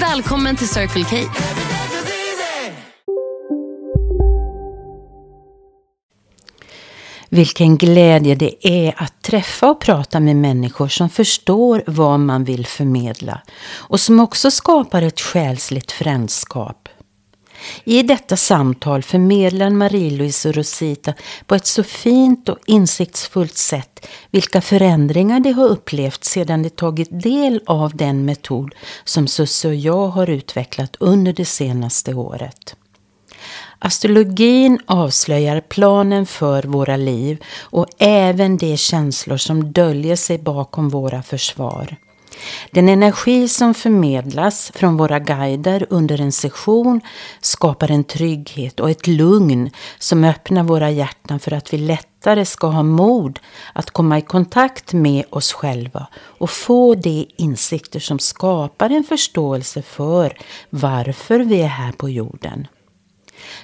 Välkommen till Circle K. Vilken glädje det är att träffa och prata med människor som förstår vad man vill förmedla och som också skapar ett själsligt frändskap. I detta samtal förmedlar Marie-Louise och Rosita på ett så fint och insiktsfullt sätt vilka förändringar de har upplevt sedan de tagit del av den metod som Susse och jag har utvecklat under det senaste året. Astrologin avslöjar planen för våra liv och även de känslor som döljer sig bakom våra försvar. Den energi som förmedlas från våra guider under en session skapar en trygghet och ett lugn som öppnar våra hjärtan för att vi lättare ska ha mod att komma i kontakt med oss själva och få de insikter som skapar en förståelse för varför vi är här på jorden.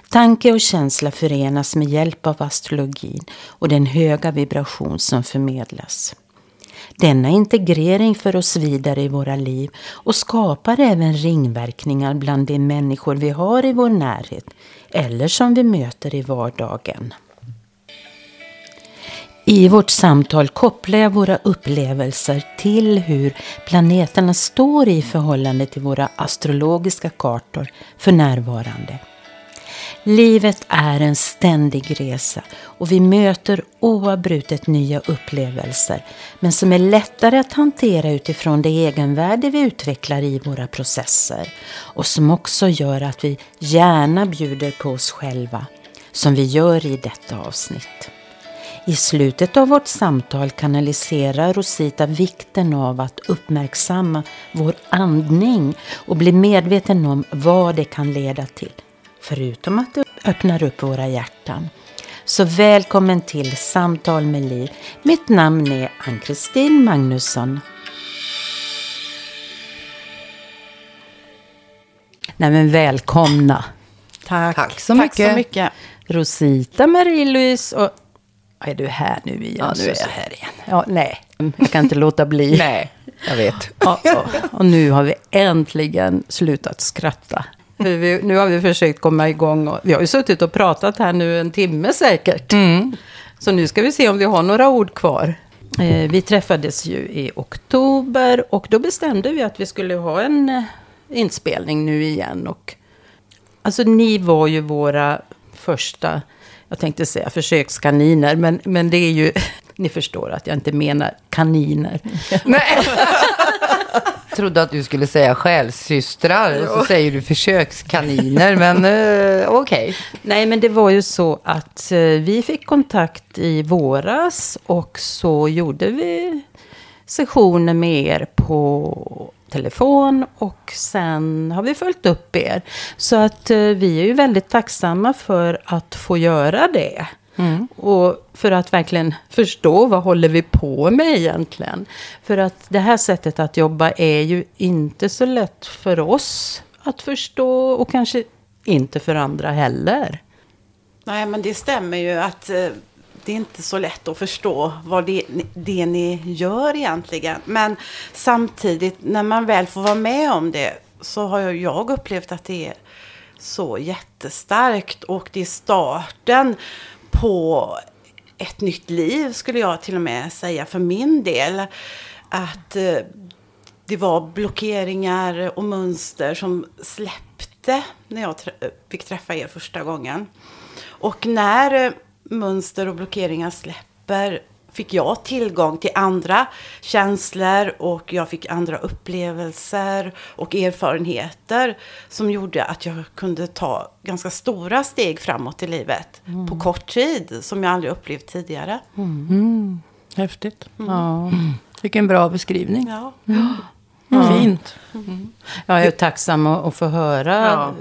Tanke och känsla förenas med hjälp av astrologin och den höga vibration som förmedlas. Denna integrering för oss vidare i våra liv och skapar även ringverkningar bland de människor vi har i vår närhet eller som vi möter i vardagen. I vårt samtal kopplar jag våra upplevelser till hur planeterna står i förhållande till våra astrologiska kartor för närvarande. Livet är en ständig resa och vi möter oavbrutet nya upplevelser men som är lättare att hantera utifrån det egenvärde vi utvecklar i våra processer och som också gör att vi gärna bjuder på oss själva som vi gör i detta avsnitt. I slutet av vårt samtal kanaliserar Rosita vikten av att uppmärksamma vår andning och bli medveten om vad det kan leda till förutom att det öppnar upp våra hjärtan. Så välkommen till Samtal med Liv. Mitt namn är Ann-Kristin Magnusson. Nej men välkomna. Tack. Tack så Tack mycket. så mycket. Rosita Marie-Louise och... Är du här nu igen? Ja, nu är jag här igen. Ja, nej, jag kan inte låta bli. Nej, jag vet. Ja, ja. Och nu har vi äntligen slutat skratta. Vi, nu har vi försökt komma igång. Och, vi har ju suttit och pratat här nu en timme säkert. Så nu ska vi se om vi har några ord kvar. Eh, vi träffades ju i oktober och då bestämde vi att vi skulle ha en eh, inspelning nu igen. Och, alltså ni var ju våra första, jag tänkte säga försökskaniner, men, men det är ju, ni förstår att jag inte menar kaniner. Nej. trodde att du skulle säga själssystrar, så säger du försökskaniner, men eh, okej. Nej, men det var ju så att eh, vi fick kontakt i våras och så gjorde vi sessioner med er på telefon och sen har vi följt upp er. Så att eh, vi är ju väldigt tacksamma för att få göra det. Och för att verkligen förstå vad håller vi på med egentligen. För att det här sättet att jobba är ju inte så lätt för oss att förstå och kanske inte för andra heller. Nej, men det stämmer ju att eh, det är inte så lätt att förstå vad det, det ni gör egentligen. Men samtidigt, när man väl får vara med om det, så har jag upplevt att det är så jättestarkt. Och det är starten på ett nytt liv, skulle jag till och med säga för min del. Att eh, det var blockeringar och mönster som släppte när jag fick träffa er första gången. Och när eh, mönster och blockeringar släpper fick jag tillgång till andra känslor och jag fick andra upplevelser och erfarenheter som gjorde att jag kunde ta ganska stora steg framåt i livet på kort tid som jag aldrig upplevt tidigare. Häftigt. Ja. Vilken bra beskrivning. Ja. Fint. Jag är tacksam att att få höra,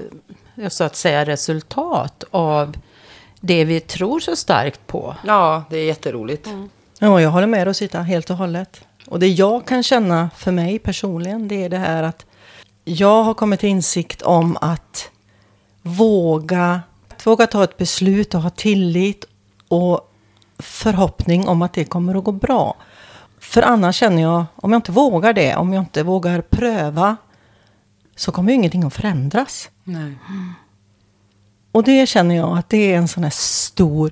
Ja. så att säga, resultat av det vi tror så starkt på. Ja, det är jätteroligt. Ja, jag håller med Rosita helt och hållet. Och det jag kan känna för mig personligen, det är det här att jag har kommit till insikt om att våga, att våga ta ett beslut och ha tillit och förhoppning om att det kommer att gå bra. För annars känner jag, om jag inte vågar det, om jag inte vågar pröva, så kommer ju ingenting att förändras. Nej. Och det känner jag att det är en sån här stor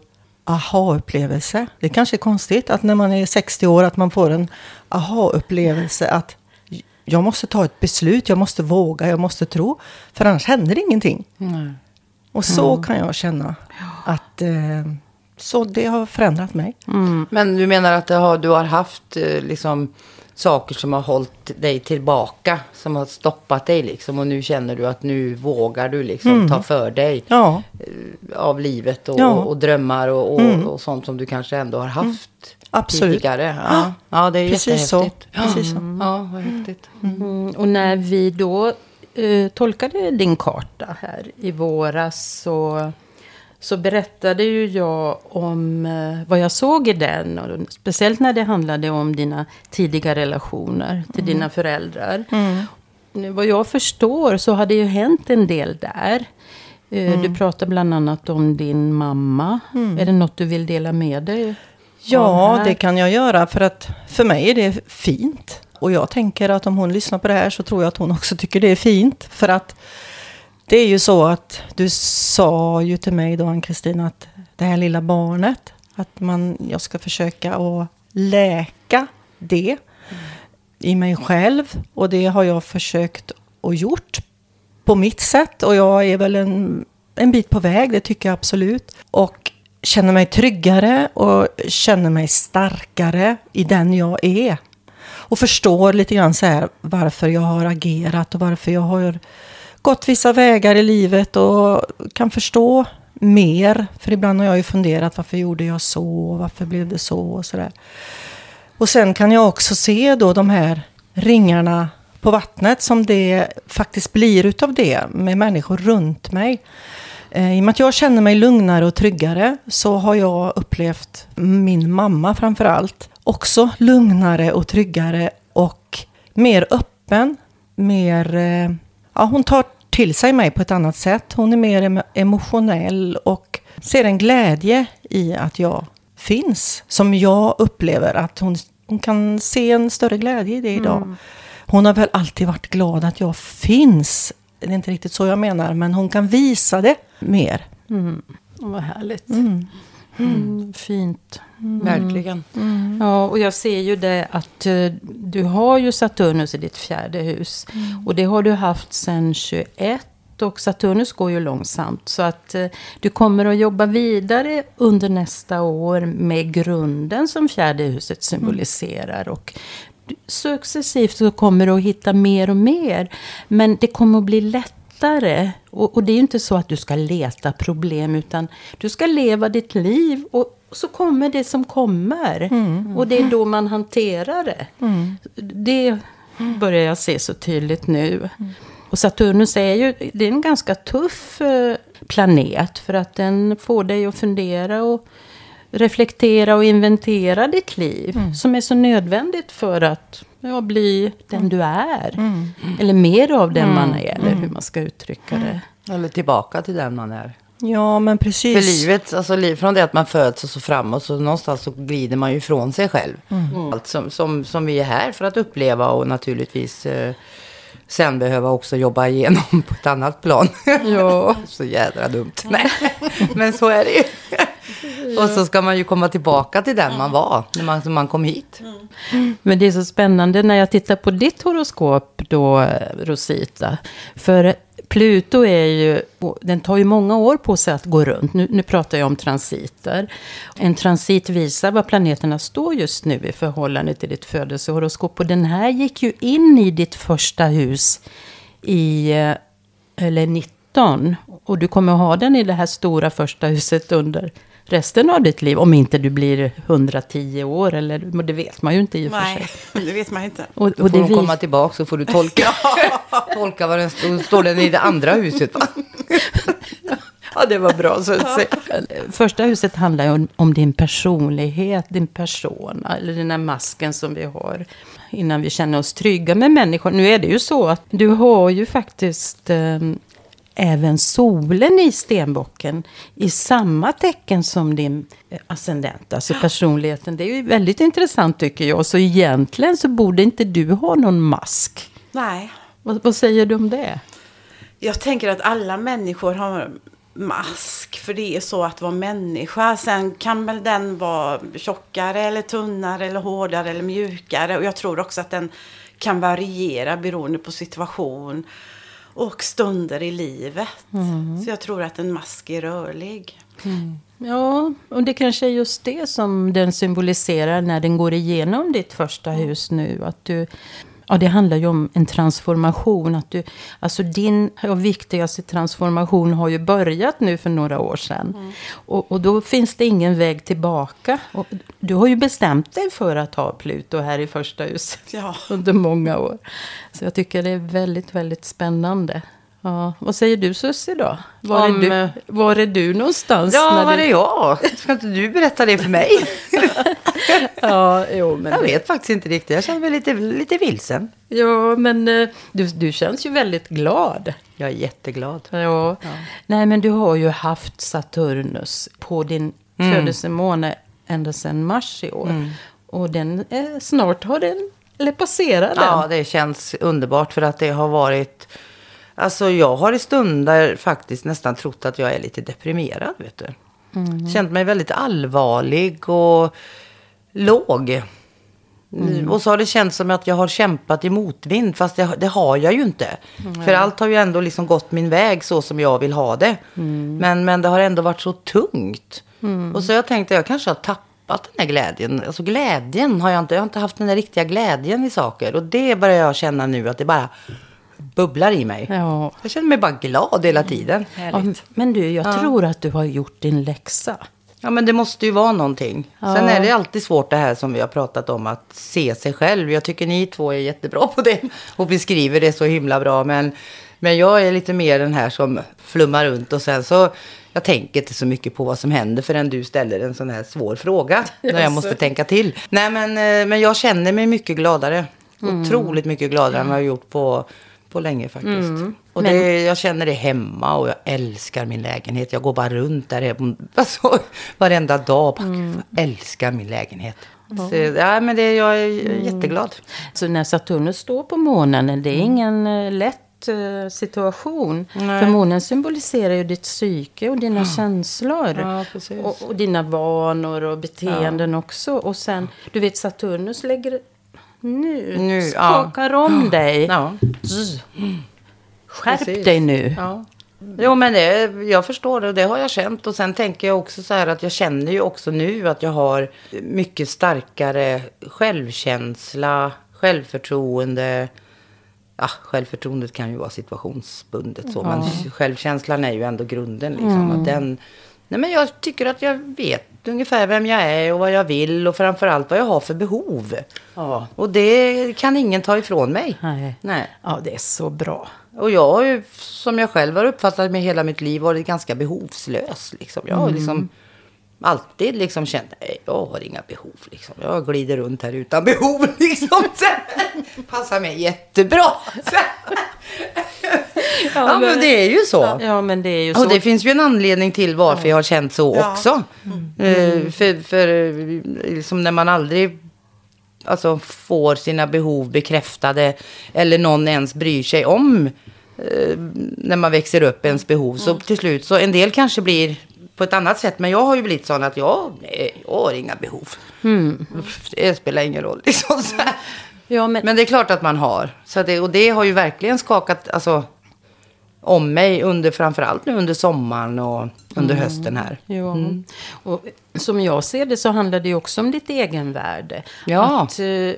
aha-upplevelse. Det kanske är konstigt att när man är 60 år att man får en aha-upplevelse att jag måste ta ett beslut, jag måste våga, jag måste tro. För annars händer ingenting. Och så kan jag känna att eh, så det har förändrat mig. Men du menar att har, du har haft eh, liksom, saker som har hållit dig tillbaka, som har stoppat dig liksom. Och nu känner du att nu vågar du liksom ta för dig Ja, av livet och, Ja. och, och drömmar och, och, och sånt som du kanske ändå har haft Absolut. tidigare. Ja, ja det är precis så. jättehäftigt. Precis så. Ja, vad häftigt. Mm, och när vi då eh, tolkade din karta här i våras så, så berättade ju jag om eh, vad jag såg i den. Och speciellt när det handlade om dina tidiga relationer till dina föräldrar. Nu, Vad jag förstår så har det ju hänt en del där. Eh, Du pratar bland annat om din mamma. Är det något du vill dela med dig? Ja, det kan jag göra för att för mig är det fint. Och jag tänker att om hon lyssnar på det här så tror jag att hon också tycker det är fint. För att det är ju så att du sa ju till mig då, Ann-Kristin, att det här lilla barnet, att man, jag ska försöka att läka det i mig själv. Och det har jag försökt och gjort på mitt sätt. Och jag är väl en, en bit på väg, det tycker jag absolut. Och känner mig tryggare och känner mig starkare i den jag är. Och förstår lite grann så här varför jag har agerat och varför jag har gått vissa vägar i livet och kan förstå mer. För ibland har jag ju funderat varför gjorde jag så och varför blev det så och sådär. Och sen kan jag också se då de här ringarna på vattnet som det faktiskt blir utav det med människor runt mig. Eh, I och med att jag känner mig lugnare och tryggare så har jag upplevt min mamma framför allt också lugnare och tryggare och mer öppen. Mer, eh, ja, hon tar till sig mig på ett annat sätt. Hon är mer em- emotionell och ser en glädje i att jag finns. Som jag upplever att hon, hon kan se en större glädje i det idag. Hon har väl alltid varit glad att jag finns. Det är inte riktigt så jag menar, men hon kan visa det mer. Vad härligt. Mm, fint. Verkligen. Ja, och jag ser ju det att eh, du har ju Saturnus i ditt fjärde hus. Och det har du haft sedan 21. Och Saturnus går ju långsamt. Så att eh, du kommer att jobba vidare under nästa år med grunden som fjärde huset symboliserar. Och du- successivt så kommer du att hitta mer och mer. Men det kommer att bli lättare. Och, och det är ju inte så att du ska leta problem. Utan du ska leva ditt liv. Och så kommer det som kommer. Och det är då man hanterar det. Det börjar jag se så tydligt nu. Och Saturnus är ju det är en ganska tuff eh, planet. För att den får dig att fundera och reflektera och inventera ditt liv. Som är så nödvändigt för att ja, bli den du är. Eller mer av den man är. Eller hur man ska uttrycka det. Eller tillbaka till den man är. Ja, men precis. För livet, alltså liv, från det att man föds och så framåt så någonstans så glider man ju ifrån sig själv. Allt som, som, som vi är här för att uppleva och naturligtvis eh, sen behöva också jobba igenom på ett annat plan. Ja. så jädra dumt. Nej, men så är det ju. Och så ska man ju komma tillbaka till den man var när man, när man kom hit. Men det är så spännande när jag tittar på ditt horoskop då, Rosita. För Pluto är ju, den tar ju många år på sig att gå runt. Nu, nu pratar jag om transiter. En transit visar var planeterna står just nu i förhållande till ditt födelsehoroskop. Och den här gick ju in i ditt första hus i, eh, eller 19. Och du kommer att ha den i det här stora första huset under resten av ditt liv. Om inte du blir 110 år, eller det vet man ju inte i och för sig. Nej, det vet man inte. Och, Då får hon komma tillbaka så får du tolka. tolka vad den står. Står den i det andra huset va? ja, det var bra. Så att säga. Första huset handlar ju om, om, din personlighet, din persona, eller den här masken som vi har. Innan vi känner oss trygga med människor. Nu är det ju så att du har ju faktiskt eh, även solen i stenbocken i samma tecken som din eh, ascendent, alltså personligheten. Det är ju väldigt intressant tycker jag. Så egentligen så borde inte du ha någon mask. Nej. Vad, vad säger du om det? Jag tänker att alla människor har mask, för det är så att vara människa. Sen kan väl den vara tjockare eller tunnare eller hårdare eller mjukare. Och jag tror också att den kan variera beroende på situation och stunder i livet. Mm. Så jag tror att en mask är rörlig. Mm. Ja, och det kanske är just det som den symboliserar när den går igenom ditt första hus nu. Att du Ja, det handlar ju om en transformation. Att du, alltså din viktigaste transformation har ju börjat nu för några år sedan. Mm. Och, och, då finns det ingen väg tillbaka. Och du har ju bestämt dig för att ha Pluto här i första huset ja. under många år. Så jag tycker det är väldigt, väldigt spännande. Ja, vad säger du Susie då? Var, Om, är du, var är du någonstans? Ja, var du... är jag? Ska inte du berätta det för mig? ja, jo, men jag vet faktiskt inte riktigt. Jag känner mig lite, lite vilsen. Ja, men eh, du, du känns ju väldigt glad. Jag är jätteglad. Ja. ja. Nej, men du har ju haft Saturnus på din mm. födelsemåne ända sedan mars i år. Mm. Och den, eh, snart har den, eller passerar den. Ja, det känns underbart för att det har varit Alltså jag har i stunder faktiskt nästan trott att jag är lite deprimerad. Vet du. Mm. Känt mig väldigt allvarlig och låg. Mm. Och så har det känts som att jag har kämpat i motvind. Fast det, det har jag ju inte. Mm. För allt har ju ändå liksom gått min väg så som jag vill ha det. Mm. Men, men det har ändå varit så tungt. Mm. Och så jag tänkte jag kanske har tappat den här glädjen. Alltså glädjen har jag inte. Jag har inte haft den där riktiga glädjen i saker. Och det börjar jag känna nu att det bara bubblar i mig. Ja. Jag känner mig bara glad hela tiden. Ja, men du, jag ja. tror att du har gjort din läxa. Ja, men det måste ju vara någonting. Ja. Sen är det alltid svårt det här som vi har pratat om, att se sig själv. Jag tycker ni två är jättebra på det och beskriver det så himla bra. Men, men jag är lite mer den här som flummar runt och sen så jag tänker inte så mycket på vad som händer förrän du ställer en sån här svår fråga. När jag måste tänka till. Nej, men, eh, men jag känner mig mycket gladare. Mm. Otroligt mycket gladare än vad jag har gjort på på länge faktiskt. Mm. Och det, Men... jag känner det hemma och jag älskar min lägenhet. Jag går bara runt där alltså, varenda dag. Bara, mm. Älskar min lägenhet. Mm. Så, ja, men det, jag är mm. jätteglad. Så när Saturnus står på månen, det är mm. ingen uh, lätt uh, situation. Nej. För månen symboliserar ju ditt psyke och dina ja. känslor. Ja, och, och, dina vanor och beteenden ja. också. Och sen, du vet Saturnus lägger nu, nu skakar ja. om dig. Ja. Skärp Precis. dig nu. Ja. Jo, men det, jag förstår det och det har jag känt. Och sen tänker jag också så här att jag känner ju också nu att jag har mycket starkare självkänsla, självförtroende. Ja, självförtroendet kan ju vara situationsbundet så, ja. men självkänslan är ju ändå grunden. Liksom, mm. att den, nej, men jag tycker att jag vet ungefär vem jag är och vad jag vill och framförallt vad jag har för behov. Ja. Och det kan ingen ta ifrån mig. Nej. Nej. Ja, det är så bra. Och jag har ju, som jag själv har uppfattat med hela mitt liv, varit ganska behovslös. Liksom. Jag har mm. liksom alltid liksom känt, jag har inga behov. Liksom. Jag glider runt här utan behov. Liksom. Passar mig jättebra. Ja, men, men, det är ju så. Ja, men det är ju så. Och det finns ju en anledning till varför ja. jag har känt så ja. också. Mm. Mm. För, för liksom när man aldrig alltså, får sina behov bekräftade eller någon ens bryr sig om eh, när man växer upp ens behov. Så mm. till slut, så en del kanske blir på ett annat sätt. Men jag har ju blivit sån att jag, nej, jag har inga behov. Mm. Det spelar ingen roll. Liksom, Ja, men... men det är klart att man har. Så det, och det har ju verkligen skakat, alltså om mig under framförallt nu under sommaren och under Mm. hösten här. Ja. Och som jag ser det så handlar det ju också om ditt egenvärde. Ja. Att eh,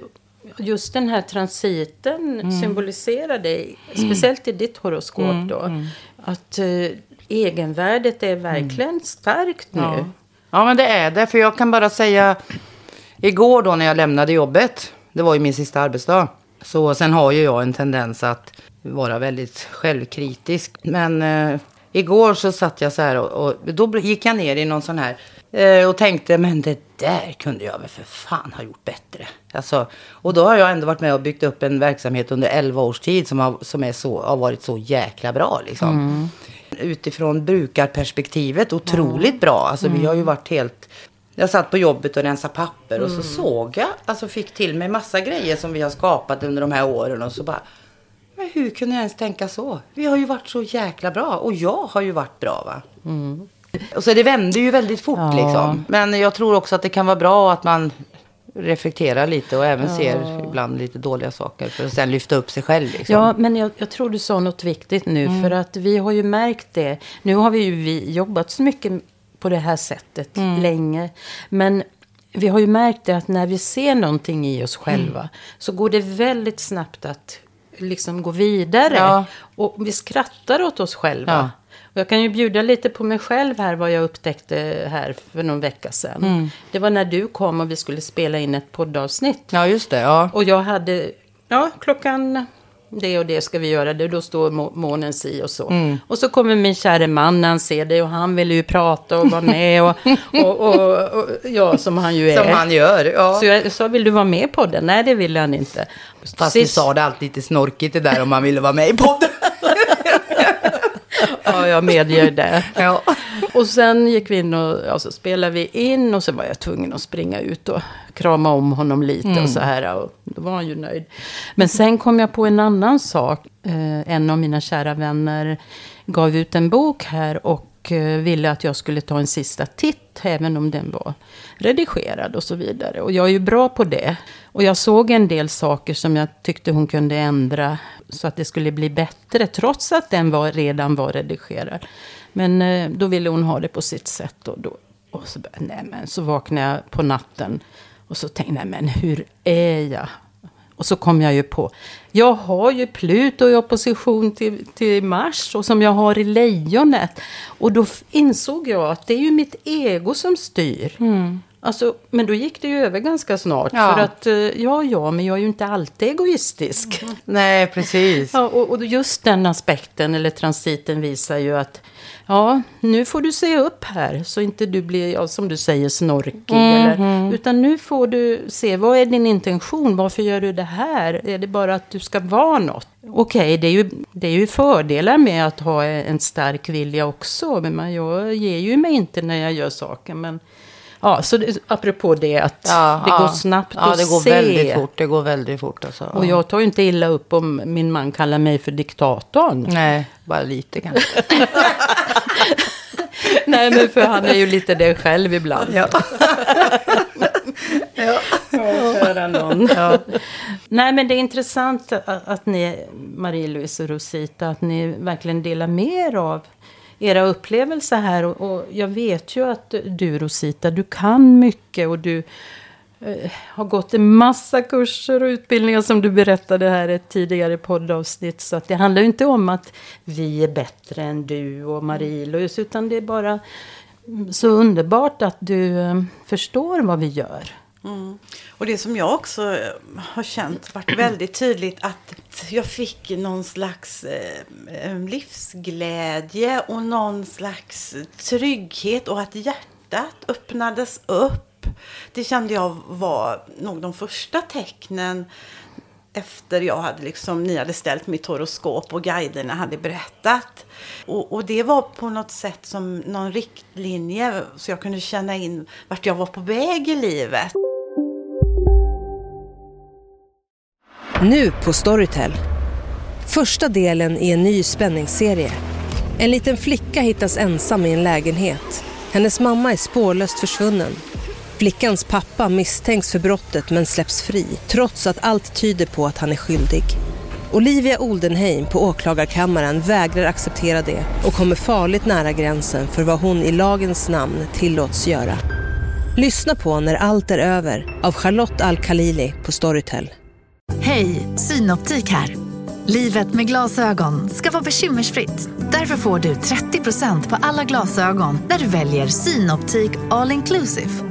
just den här transiten Mm. symboliserar dig, speciellt i ditt horoskop Mm, då. Att eh, egenvärdet är verkligen starkt nu. Ja. ja, men det är det. För jag kan bara säga, igår då när jag lämnade jobbet, det var ju min sista arbetsdag. Så sen har ju jag en tendens att vara väldigt självkritisk. Men eh, igår så satt jag så här och, och då gick jag ner i någon sån här eh, och tänkte, men det där kunde jag väl för fan ha gjort bättre. Alltså, och då har jag ändå varit med och byggt upp en verksamhet under 11 års tid som har, som är så, har varit så jäkla bra. Liksom. Utifrån brukarperspektivet otroligt bra. Alltså vi har ju varit helt... Jag satt på jobbet och rensade papper och så såg jag, alltså fick till mig massa grejer som vi har skapat under de här åren och så bara... Men hur kunde jag ens tänka så? Vi har ju varit så jäkla bra och jag har ju varit bra va. Och så det vände ju väldigt fort Ja. liksom. Men jag tror också att det kan vara bra att man reflekterar lite och även ser ibland lite dåliga saker för att sen lyfta upp sig själv. Liksom. Ja, men jag, jag tror du sa något viktigt nu. Mm. För att vi har ju märkt det. Nu har vi ju vi jobbat så mycket på det här sättet Mm. länge. Men vi har ju märkt det att när vi ser någonting i oss själva. Mm. Så går det väldigt snabbt att liksom gå vidare. Ja. Och vi skrattar åt oss själva. Ja. Jag kan ju bjuda lite på mig själv här vad jag upptäckte här för någon vecka sedan. Mm. Det var när du kom och vi skulle spela in ett poddavsnitt. Ja, just det. Ja. Och jag hade, ja, klockan det och det ska vi göra, det, då står må- månen si och så. Mm. Och så kommer min kära man när han ser det och han vill ju prata och vara med och, och, och, och ja, som han ju är. Som han gör. Ja. Så jag sa, vill du vara med på den? Nej, det ville han inte. Fast Sist- sa det alltid lite snorkigt det där om man ville vara med i podden. Ja, jag medger det. Ja. Och sen gick vi in och ja, så spelade vi in och så var jag tvungen att springa ut och krama om honom lite Mm. och så här. Och då var han ju nöjd. Men sen kom jag på en annan sak. Eh, en av mina kära vänner gav ut en bok här och eh, ville att jag skulle ta en sista titt, även om den var redigerad och så vidare. Och jag är ju bra på det. Och jag såg en del saker som jag tyckte hon kunde ändra så att det skulle bli bättre, trots att den var, redan var redigerad. Men eh, då ville hon ha det på sitt sätt. Och, då, och så, nej, men, så vaknade jag på natten och så tänkte jag, men hur är jag? Och så kom jag ju på, jag har ju Pluto i opposition till, till Mars och som jag har i Lejonet. Och då insåg jag att det är ju mitt ego som styr. Mm. Alltså, men då gick det ju över ganska snart. Ja. För att, eh, ja, ja, men jag är ju inte alltid egoistisk. Nej, precis. Ja, och, och just den aspekten, eller transiten, visar ju att ja, nu får du se upp här. Så inte du blir, ja, som du säger, snorkig. Eller, utan nu får du se, vad är din intention? Varför gör du det här? Är det bara att du ska vara något? Okej, det, är ju, det är ju fördelar med att ha en stark vilja också. Men man, jag ger ju mig inte när jag gör saker. Men, ja, så det, apropå det att Ja, det ja. går snabbt Ja, att det går se. väldigt fort. Det går väldigt fort alltså. Och jag tar ju inte illa upp om min man kallar mig för diktatorn. Nej, bara lite kanske. Nej, men för han är ju lite det själv ibland. Ja. Ja, kära någon. Nej, men det är intressant att, att ni, Marie-Louise och Rosita, att ni verkligen delar med er av era upplevelser här. Och, och jag vet ju att du, Rosita, du kan mycket och du eh, har gått en massa kurser och utbildningar som du berättade här i ett tidigare poddavsnitt. Så att det handlar ju inte om att vi är bättre än du och Marie-Louise, utan det är bara så underbart att du eh, förstår vad vi gör. Mm. Och det som jag också eh, har känt varit väldigt tydligt att jag fick någon slags eh, livsglädje och någon slags trygghet och att hjärtat öppnades upp. Det kände jag var nog de första tecknen efter jag hade liksom, ni hade ställt mitt horoskop och guiderna hade berättat. Och, och det var på något sätt som någon riktlinje så jag kunde känna in vart jag var på väg i livet. Nu på Storytel. Första delen i en ny spänningsserie. En liten flicka hittas ensam i en lägenhet. Hennes mamma är spårlöst försvunnen. Flickans pappa misstänks för brottet men släpps fri trots att allt tyder på att han är skyldig. Olivia Oldenheim på åklagarkammaren vägrar acceptera det och kommer farligt nära gränsen för vad hon i lagens namn tillåts göra. Lyssna på När allt är över av Charlotte Al-Khalili på Storytel. Hej, Synoptik här. Livet med glasögon ska vara bekymmersfritt. Därför får du 30% på alla glasögon när du väljer Synoptik All Inclusive.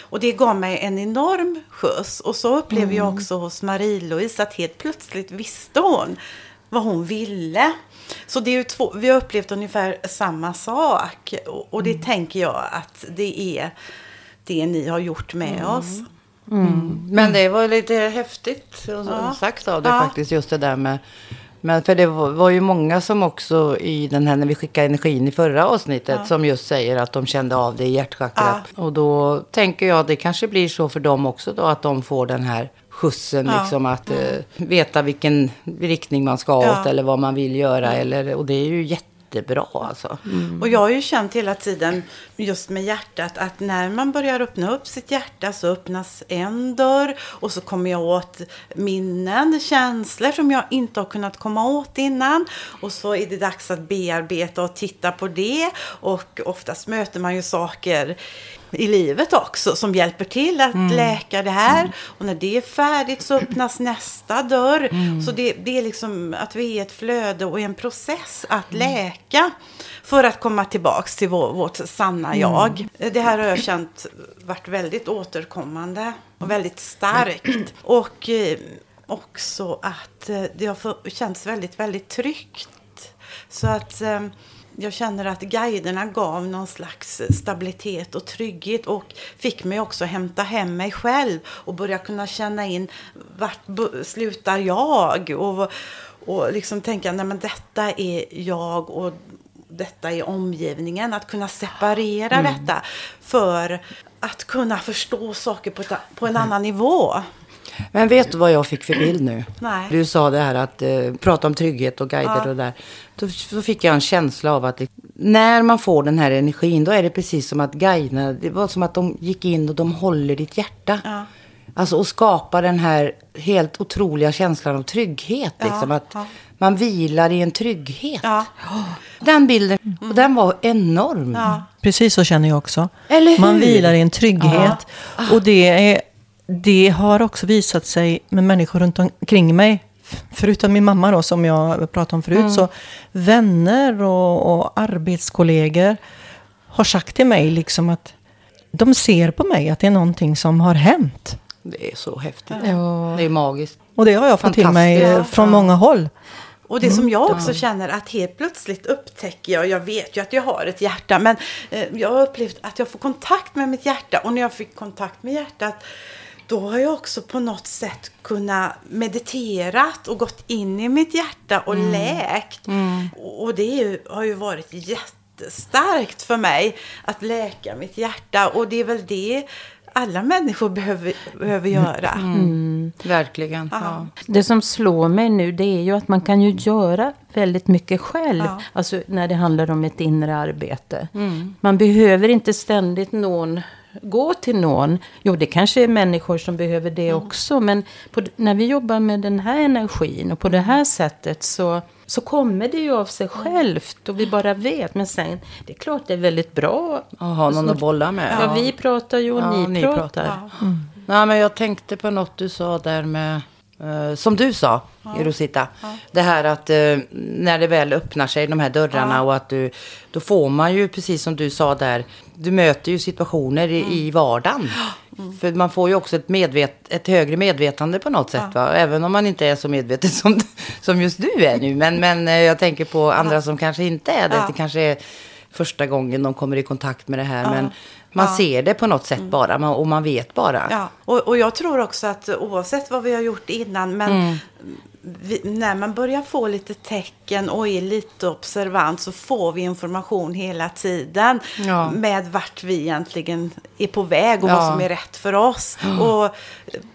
Och det gav mig en enorm skjuts. Och så upplever jag också hos Marie-Louise att helt plötsligt visste hon vad hon ville. Så det är ju två, vi har upplevt ungefär samma sak. Och, och det tänker jag att det är det ni har gjort med oss. Men det var lite häftigt Ja. sagt av det Ja. faktiskt, just det där med... Men för det var, ju många som också i den här, när vi skickade energin i förra avsnittet, Ja. som just säger att de kände av det i hjärtchakrat. Och då tänker jag att det kanske blir så för dem också då, att de får den här skjutsen, Ja. liksom att eh, veta vilken riktning man ska Ja. åt eller vad man vill göra. Eller, och det är ju jättebra alltså. Och jag har ju känt hela tiden just med hjärtat att när man börjar öppna upp sitt hjärta så öppnas en dörr och så kommer jag åt minnen, känslor som jag inte har kunnat komma åt innan. Och så är det dags att bearbeta och titta på det. Och oftast möter man ju saker i livet också som hjälper till att läka det här. Och när det är färdigt så öppnas nästa dörr. Så det, det är liksom att vi är ett flöde och en process att läka för att komma tillbaks till vår, vårt sanna jag. Det här har jag känt varit väldigt återkommande och väldigt starkt. Och eh, också att eh, det har känts väldigt, väldigt tryggt. Så att eh, jag känner att guiderna gav någon slags stabilitet och trygghet och fick mig också hämta hem mig själv och börja kunna känna in vart slutar jag och, och liksom tänka nej men detta är jag och detta är omgivningen. Att kunna separera Mm. detta för att kunna förstå saker på, ett, på en annan nivå. Men vet du vad jag fick för bild nu? Nej. Du sa det här att eh, prata om trygghet och guider Ja. och där. Då, då fick jag en känsla av att det, när man får den här energin, då är det precis som att guiderna, det var som att de gick in och de håller ditt hjärta. Ja. Alltså och skapar den här helt otroliga känslan av trygghet. Ja, Liksom, att ja. man vilar i en trygghet. Ja. Den bilden, och den var enorm. Ja. Precis så känner jag också. Eller hur? Man vilar i en trygghet. Och det, är, det har också visat sig med människor runt omkring mig. Förutom min mamma då, som jag pratade om förut. Mm. Så vänner och, och arbetskollegor har sagt till mig liksom att de ser på mig att det är någonting som har hänt. Det är så häftigt. Ja. Det är magiskt. Och det har jag fått till mig från många håll. Och det som jag också känner att helt plötsligt upptäcker jag, jag vet ju att jag har ett hjärta, men eh, jag har upplevt att jag får kontakt med mitt hjärta. Och när jag fick kontakt med hjärtat, då har jag också på något sätt kunnat mediterat och gått in i mitt hjärta och läkt. Och och det ju, har ju varit jättestarkt för mig att läka mitt hjärta. Och det är väl det alla människor behöver, behöver göra. Verkligen. Ja. Ja. Det som slår mig nu det är ju att man kan ju göra väldigt mycket själv. Ja. Alltså när det handlar om ett inre arbete. Man behöver inte ständigt någon gå till någon. Jo, det kanske är människor som behöver det också. Men på, när vi jobbar med den här energin och på det här sättet så, så kommer det ju av sig självt. Och vi bara vet. Men sen, det är klart det är väldigt bra. Och ha någon att bolla med. Ja, vi pratar ju och Ja, ni, ni pratar. pratar. Nej, men jag tänkte på något du sa där med, eh, som du sa, Rosita. Det här att eh, när det väl öppnar sig, de här dörrarna och att du, då får man ju, precis som du sa där, du möter ju situationer i, i vardagen. För man får ju också ett, medvet, ett högre medvetande på något sätt, va? även om man inte är så medveten som, som just du är nu. Men, men eh, jag tänker på andra som kanske inte är det. Ja. Det kanske är första gången de kommer i kontakt med det här. Men Man Ja. ser det på något sätt bara man, och man vet bara. Ja, och, och jag tror också att oavsett vad vi har gjort innan, men Mm. Vi, när man börjar få lite tecken och är lite observant så får vi information hela tiden Ja. med vart vi egentligen är på väg och Ja. vad som är rätt för oss. Ja. Och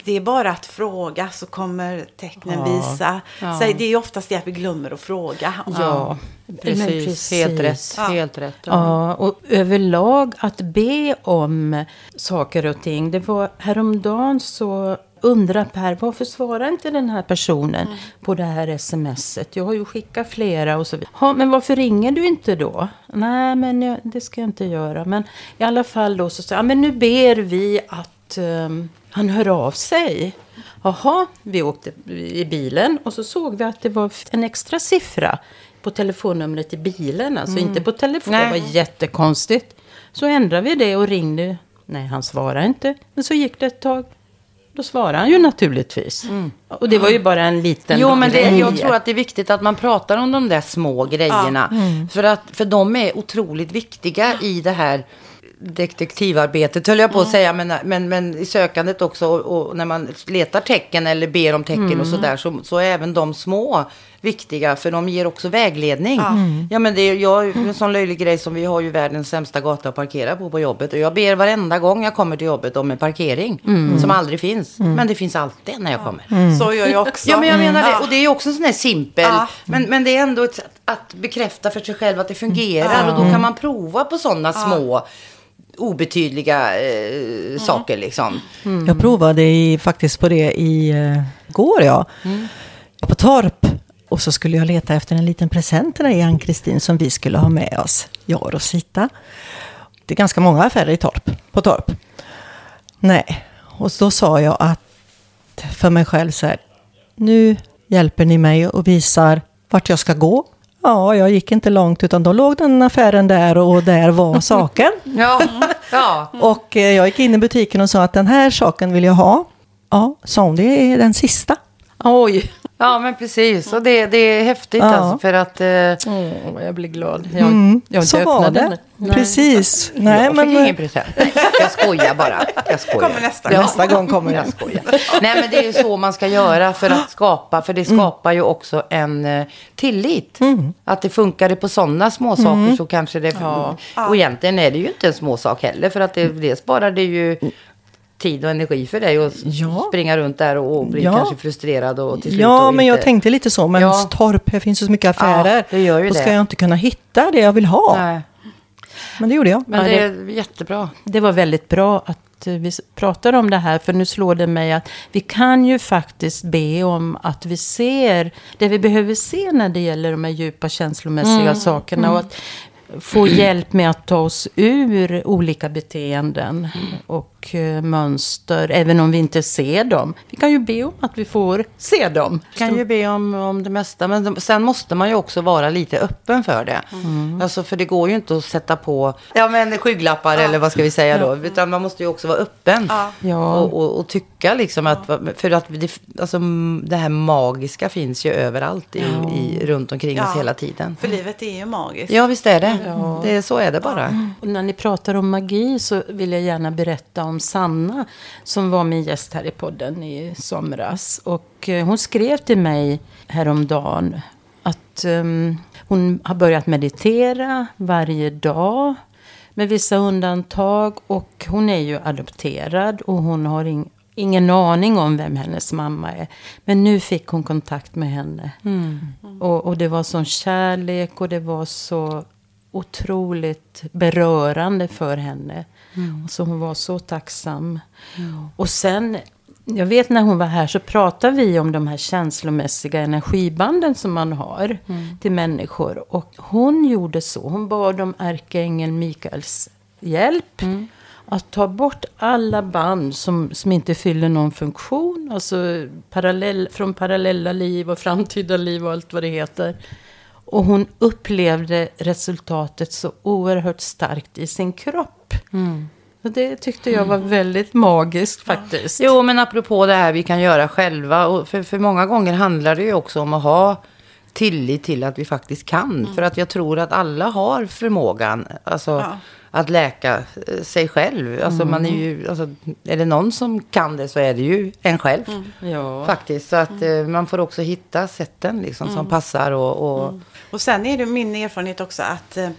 det är bara att fråga så kommer tecknen Ja. visa Ja. sig. Det är ju oftast det att vi glömmer att fråga. Ja, Precis, precis. helt rätt. Ja. Helt rätt. Ja, och överlag att be om saker och ting. Det var häromdagen så undrar Per, varför svarar inte den här personen på det här smset? Jag har ju skickat flera och så vidare. Ja, men varför ringer du inte då? Nej, men jag, det ska jag inte göra. Men i alla fall då så sa jag, men nu ber vi att ehm, han hör av sig. Jaha, vi åkte i bilen och så såg vi att det var en extra siffra på telefonnumret i bilen. Alltså Mm. inte på telefon. Nej. Det var jättekonstigt. Så ändrade vi det och ringde. Nej, han svarade inte. Men så gick det ett tag. Då svarade han ju naturligtvis. Och det var ju bara en liten Mm. Jo, men det, jag tror att det är viktigt att man pratar om de där små grejerna. Ja. Mm. För, att, för de är otroligt viktiga i det här detektivarbetet, höll jag på att säga. Men, men, men i sökandet också, och, och när man letar tecken eller ber om tecken Mm. och sådär, så, så är även de små viktiga, för de ger också vägledning. Ja. Mm. Ja, men det är jag, en sån löjlig grej som vi har ju världens sämsta gata att parkera på på jobbet. Och jag ber varenda gång jag kommer till jobbet om en parkering Mm. som aldrig finns. Mm. Men det finns alltid när jag kommer. Så gör jag också. Ja, men jag menar det. Och det är ju också en sån här simpel. Men, men det är ändå ett sätt att bekräfta för sig själv att det fungerar. Och då kan man prova på sådana små obetydliga eh, saker liksom. Jag provade i, faktiskt på det i uh, går, ja. Mm. På Torp. Och så skulle jag leta efter en liten present till dig, Ann-Kristin, som vi skulle ha med oss. Jag och Rosita. Det är ganska många affärer i Torp, på Torp. Nej, och då sa jag att för mig själv så här. Nu hjälper ni mig och visar vart jag ska gå. Ja, jag gick inte långt utan då låg den affären där och där var saken. Ja, ja. Och eh, jag gick in i butiken och sa att den här saken vill jag ha. Ja, sa hon, det är den sista. Oj. Ja, men precis. Och det, det är häftigt Ja. alltså. För att... Eh, jag blir glad. Jag, Mm, jag inte så var det. den. Nej. Precis. Nej, jag men, fick ingen present. Nej, jag skojar bara. Jag skojar. Kommer nästa Ja. gång. Nästa gång kommer Jag skojar. Nej, men det är ju så man ska göra för att skapa. För det skapar ju också en eh, tillit. Att det funkar på sådana små saker så kanske det... Och egentligen är det ju inte en små sak heller. För att det, det sparar det ju tid och energi för dig att Ja. springa runt där och, och bli Ja. kanske frustrerad och till slut Ja, och men inte... jag tänkte lite så. Men Ja. Torp, här finns ju så mycket affärer. Ja, det gör ju Då ska det. jag inte kunna hitta det jag vill ha. Nej, Men det gjorde jag. men det är jättebra. Det var väldigt bra att eh, vi pratar om det här. För nu slår det mig att vi kan ju faktiskt be om att vi ser det vi behöver se när det gäller de här djupa känslomässiga Mm. sakerna. Och att få hjälp med att ta oss ur olika beteenden och eh, mönster. Även om vi inte ser dem. Vi kan ju be om att vi får se dem. kan ju be om, om det mesta. Men de- sen måste man ju också vara lite öppen för det. Alltså, för det går ju inte att sätta på ja, men skygglappar eller vad ska vi säga då. Utan man måste ju också vara öppen. Ja. Ja. Och, och, och tycka liksom att, för att det, alltså, det här magiska finns ju överallt i, i, runt omkring oss hela tiden. För livet är ju magiskt. Ja, visst är det. det är, så är det bara. Och när ni pratar om magi så vill jag gärna berätta om Sanna som var min gäst här i podden i somras. Och eh, hon skrev till mig häromdagen att ehm, hon har börjat meditera varje dag med vissa undantag. Och hon är ju adopterad och hon har ing- ingen aning om vem hennes mamma är. Men nu fick hon kontakt med henne. Och, och det var sån kärlek och det var så otroligt berörande för henne. Och så hon var så tacksam. Och sen, jag vet när hon var här så pratade vi om de här känslomässiga energibanden som man har till människor. Och hon gjorde så, hon bad om ärkeängeln Mikaels hjälp. Att ta bort alla band som, som inte fyller någon funktion. Alltså parallell, från parallella liv och framtida liv och allt vad det heter. Och hon upplevde resultatet så oerhört starkt i sin kropp. Och det tyckte jag var väldigt magiskt faktiskt. Jo, men apropå det här vi kan göra själva. Och för, för många gånger handlar det ju också om att ha tillit till att vi faktiskt kan. För att jag tror att alla har förmågan alltså, Ja. Att läka eh, sig själv. Alltså, man är, ju, alltså, är det någon som kan det så är det ju en själv. Ja. Faktiskt. Så att eh, man får också hitta sätten liksom, som passar. Och, och, Och sen är det min erfarenhet också att eh,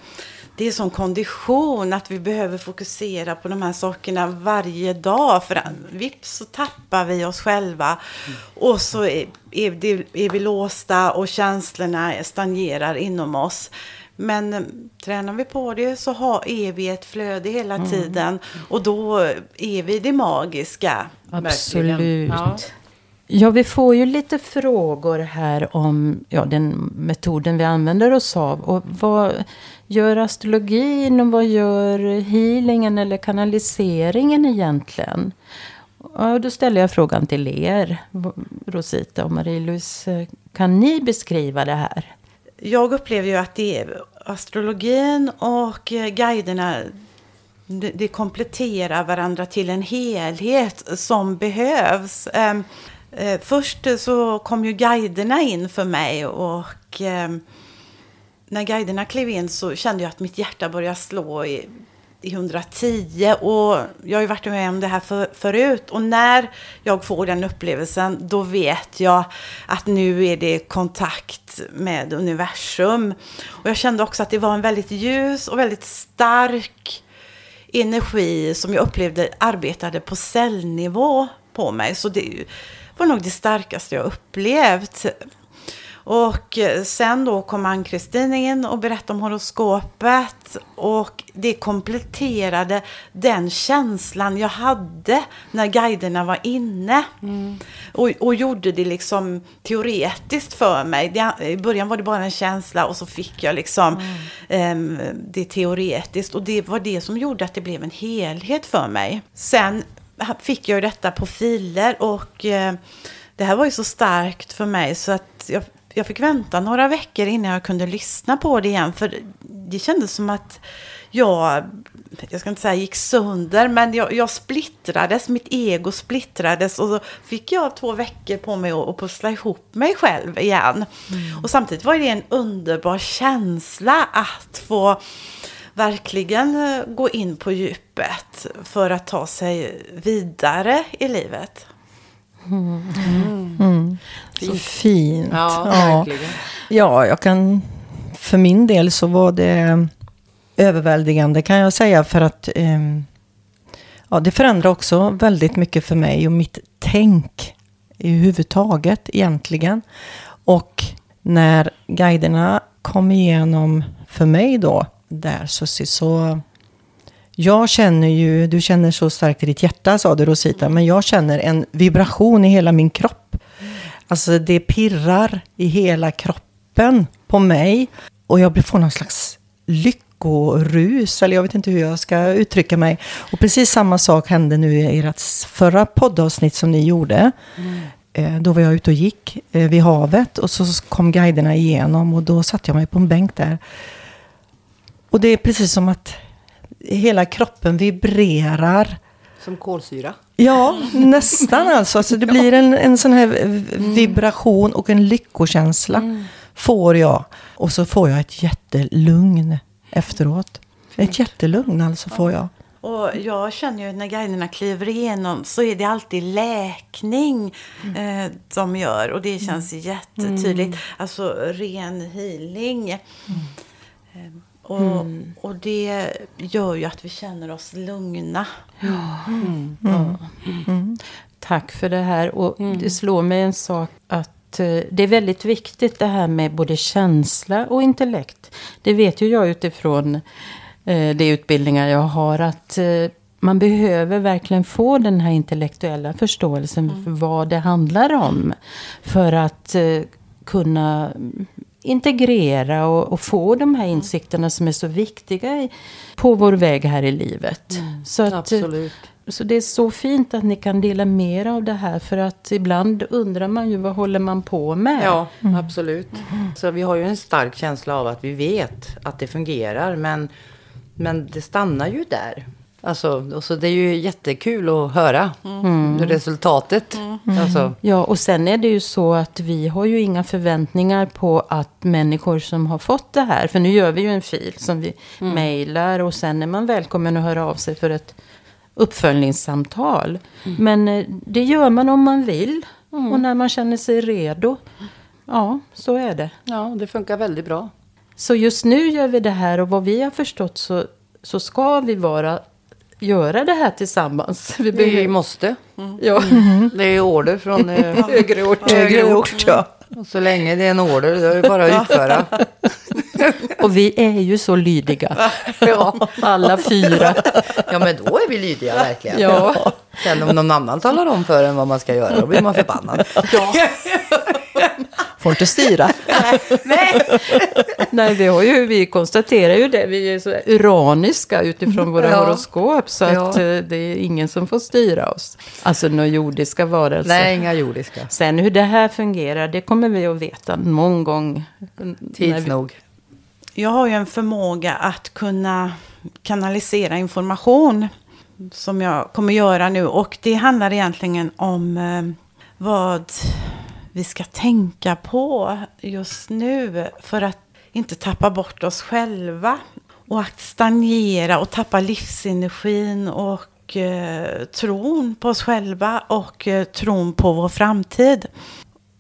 det är sån kondition att vi behöver fokusera på de här sakerna varje dag. För vips så tappar vi oss själva. Och så är, är, är vi låsta och känslorna stagnerar inom oss. Men eh, tränar vi på det så har, är vi ett flöde hela tiden. Och då är vi det magiska. Absolut. Ja. Ja, vi får ju lite frågor här om ja, den metoden vi använder oss av. Och vad gör astrologin och vad gör healingen eller kanaliseringen egentligen? Ja, då ställer jag frågan till er, Rosita och Marie-Louise. Kan ni beskriva det här? Jag upplever ju att det är astrologin och eh, guiderna det, det kompletterar varandra till en helhet som behövs. Ehm, eh, först så kom ju guiderna in för mig och ehm, när guiderna klev in så kände jag att mitt hjärta började slå i, i 110 och jag har ju varit med om det här för, förut och när jag får den upplevelsen då vet jag att nu är det kontakt med universum. Och jag kände också att det var en väldigt ljus och väldigt stark energi som jag upplevde arbetade på cellnivå på mig. Så det var nog det starkaste jag upplevt. Och eh, sen då kom Ann-Kristin in och berättade om horoskopet. Och det kompletterade den känslan jag hade när guiderna var inne. Och, och gjorde det liksom teoretiskt för mig. Det, I början var det bara en känsla och så fick jag liksom ehm, det teoretiskt. Och det var det som gjorde att det blev en helhet för mig. Sen fick jag ju detta på filer och eh, det här var ju så starkt för mig så att jag, jag fick vänta några veckor innan jag kunde lyssna på det igen. För det kändes som att jag, jag ska inte säga gick sönder, men jag, jag splittrades, mitt ego splittrades och så fick jag två veckor på mig att, att pussla ihop mig själv igen. Och samtidigt var det en underbar känsla att få verkligen eh, gå in på djupet för att ta sig vidare i livet. Mm. Så fint. Ja, verkligen. Ja, jag kan... För min del så var det överväldigande kan jag säga. För att ehm, ja, det förändrar också väldigt mycket för mig och mitt tänk i huvudtaget egentligen. Och när guiderna kom igenom för mig då, där så, så jag känner ju, du känner så starkt i ditt hjärta sa du Rosita, men jag känner en vibration i hela min kropp. Alltså det pirrar i hela kroppen på mig. Och jag får någon slags lyckorus, eller jag vet inte hur jag ska uttrycka mig. Och precis samma sak hände nu i ert förra poddavsnitt som ni gjorde. Eh, Då var jag ute och gick eh, vid havet och så kom guiderna igenom och då satte jag mig på en bänk där. Och det är precis som att hela kroppen vibrerar. Som kolsyra. Ja, nästan alltså. alltså det blir en, en sån här vibration och en lyckokänsla får jag. Och så får jag ett jättelugn efteråt. Ett jättelugn alltså får jag. Och jag känner ju när guiderna kliver igenom så är det alltid läkning eh, de gör. Och det känns jättetydligt. Alltså ren healing. Eh, och, och det gör ju att vi känner oss lugna. Mm. Tack för det här. Och det slår mig en sak att eh, det är väldigt viktigt det här med både känsla och intellekt. Det vet ju jag utifrån eh, de utbildningar jag har. Att eh, man behöver verkligen få den här intellektuella förståelsen för vad det handlar om. För att kunna integrera och, och få de här insikterna som är så viktiga i, på vår väg här i livet. Så att, eh, Absolut. så det är så fint att ni kan dela mer av det här. För att ibland undrar man ju vad håller man på med? Ja, absolut. Så vi har ju en stark känsla av att vi vet att det fungerar. Men, men det stannar ju där. Alltså, och så det är ju jättekul att höra Mm. resultatet. Alltså, Ja, och sen är det ju så att vi har ju inga förväntningar på att människor som har fått det här, för nu gör vi ju en fil som vi Mm. mejlar och sen är man välkommen att höra av sig för ett uppföljningssamtal. Mm. Men eh, det gör man om man vill och när man känner sig redo. Ja, så är det. ja, det funkar väldigt bra. Så just nu gör vi det här och vad vi har förstått så, så ska vi vara, göra det här tillsammans. Vi Vi behöver, måste. ja. Det är order från eh, högre ort. högre ort. Ja. Och så länge det är en order, då är det bara att utföra. Och vi är ju så lydiga. Ja. Alla fyra. ja, men då är vi lydiga verkligen. Ja. Sen om någon annan talar om för en vad man ska göra, då blir man förbannad. Får inte styra. Nej, vi, har ju, vi konstaterar ju det. Vi är så uraniska utifrån våra Ja. horoskop. Så Ja. att eh, det är ingen som får styra oss. Alltså några jordiska varelser. Nej, inga jordiska. Sen hur det här fungerar, det kommer vi att veta någon gång. Tids vi- nog. Jag har ju en förmåga att kunna kanalisera information. Som jag kommer göra nu. Och det handlar egentligen om eh, vad vi ska tänka på just nu. För att inte tappa bort oss själva. Och att stagnera och tappa livsenergin och eh, tron på oss själva. Och eh, tron på vår framtid.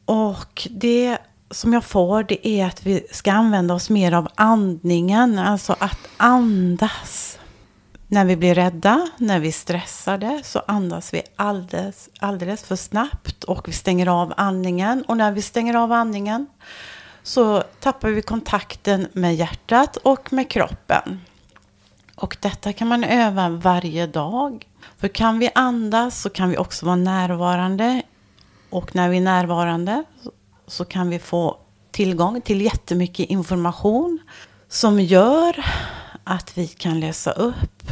Och det som jag får det är att vi ska använda oss mer av andningen. Alltså att andas. När vi blir rädda, när vi är stressade så andas vi alldeles, alldeles för snabbt och vi stänger av andningen. Och när vi stänger av andningen så tappar vi kontakten med hjärtat och med kroppen. Och detta kan man öva varje dag. För kan vi andas så kan vi också vara närvarande. Och när vi är närvarande så kan vi få tillgång till jättemycket information som gör att vi kan lösa upp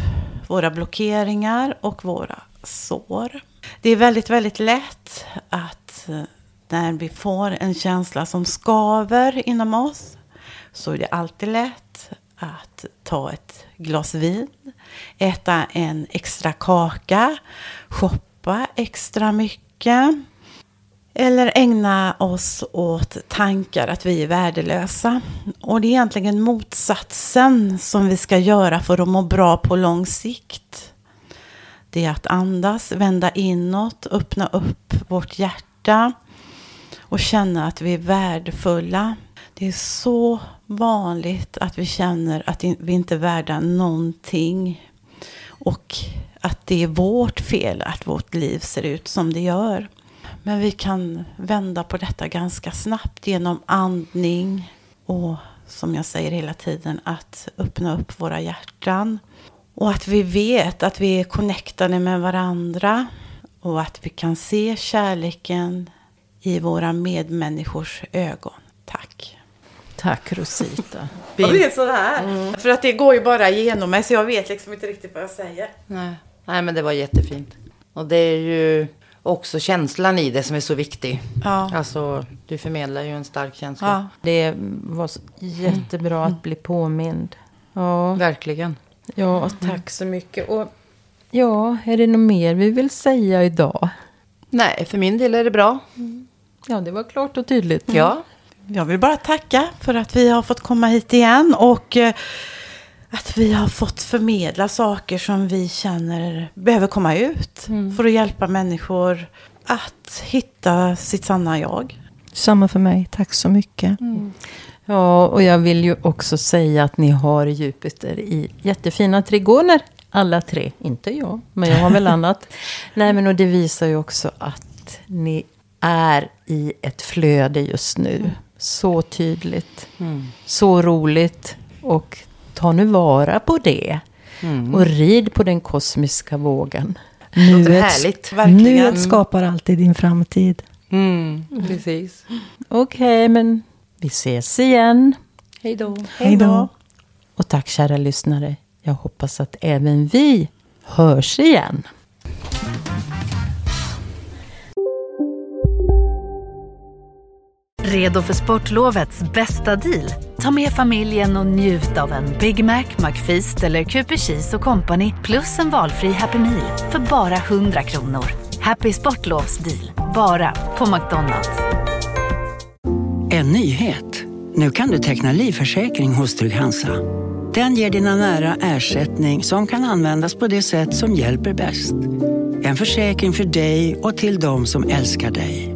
våra blockeringar och våra sår. Det är väldigt, väldigt lätt att eh, när vi får en känsla som skaver inom oss så är det alltid lätt att ta ett glas vin, äta en extra kaka, shoppa extra mycket eller ägna oss åt tankar att vi är värdelösa. Och det är egentligen motsatsen som vi ska göra för att må bra på lång sikt. Det är att andas, vända inåt, öppna upp vårt hjärta och känna att vi är värdefulla. Det är så vanligt att vi känner att vi inte är värda någonting. Och att det är vårt fel att vårt liv ser ut som det gör. Men vi kan vända på detta ganska snabbt genom andning och som jag säger hela tiden att öppna upp våra hjärtan. Och att vi vet att vi är connectade med varandra och att vi kan se kärleken i våra medmänniskors ögon. Tack. Tack Rosita. Jag blir så här. För att det går ju bara igenom mig så jag vet liksom inte riktigt vad jag säger. Nej. Nej, men det var jättefint. Och det är ju också känslan i det som är så viktig. Ja. Alltså, du förmedlar ju en stark känsla. Ja. Det var jättebra att bli påmind. Ja, Verkligen. ja tack så mycket. Och ja, är det något mer vi vill säga idag? Nej, för min del är det bra. Ja, det var klart och tydligt. Ja. Jag vill bara tacka för att vi har fått komma hit igen och eh, att vi har fått förmedla saker som vi känner behöver komma ut för att hjälpa människor att hitta sitt sanna jag. Samma för mig. Tack så mycket. Ja, och jag vill ju också säga att ni har Jupiter i jättefina trigoner. Alla tre. Inte jag, men jag har väl annat. Nej, men och det visar ju också att ni är i ett flöde just nu. Så tydligt. Så roligt. Och ta nu vara på det. Och rid på den kosmiska vågen. Låter Nuet, härligt. Verkligen. nuet skapar alltid din framtid. Mm, precis. Okej, men vi ses igen. Hej då. Hej då. Och tack kära lyssnare. Jag hoppas att även vi hörs igen. Redo för sportlovets bästa deal? Ta med familjen och njut av en Big Mac, McFeast eller Cooper Cheese och Company plus en valfri Happy Meal för bara 100 kronor. Happy Sportlovs deal, bara på McDonalds. En nyhet. Nu kan du teckna livförsäkring hos Trygg-Hansa. Den ger dina nära ersättning som kan användas på det sätt som hjälper bäst. En försäkring för dig och till de som älskar dig.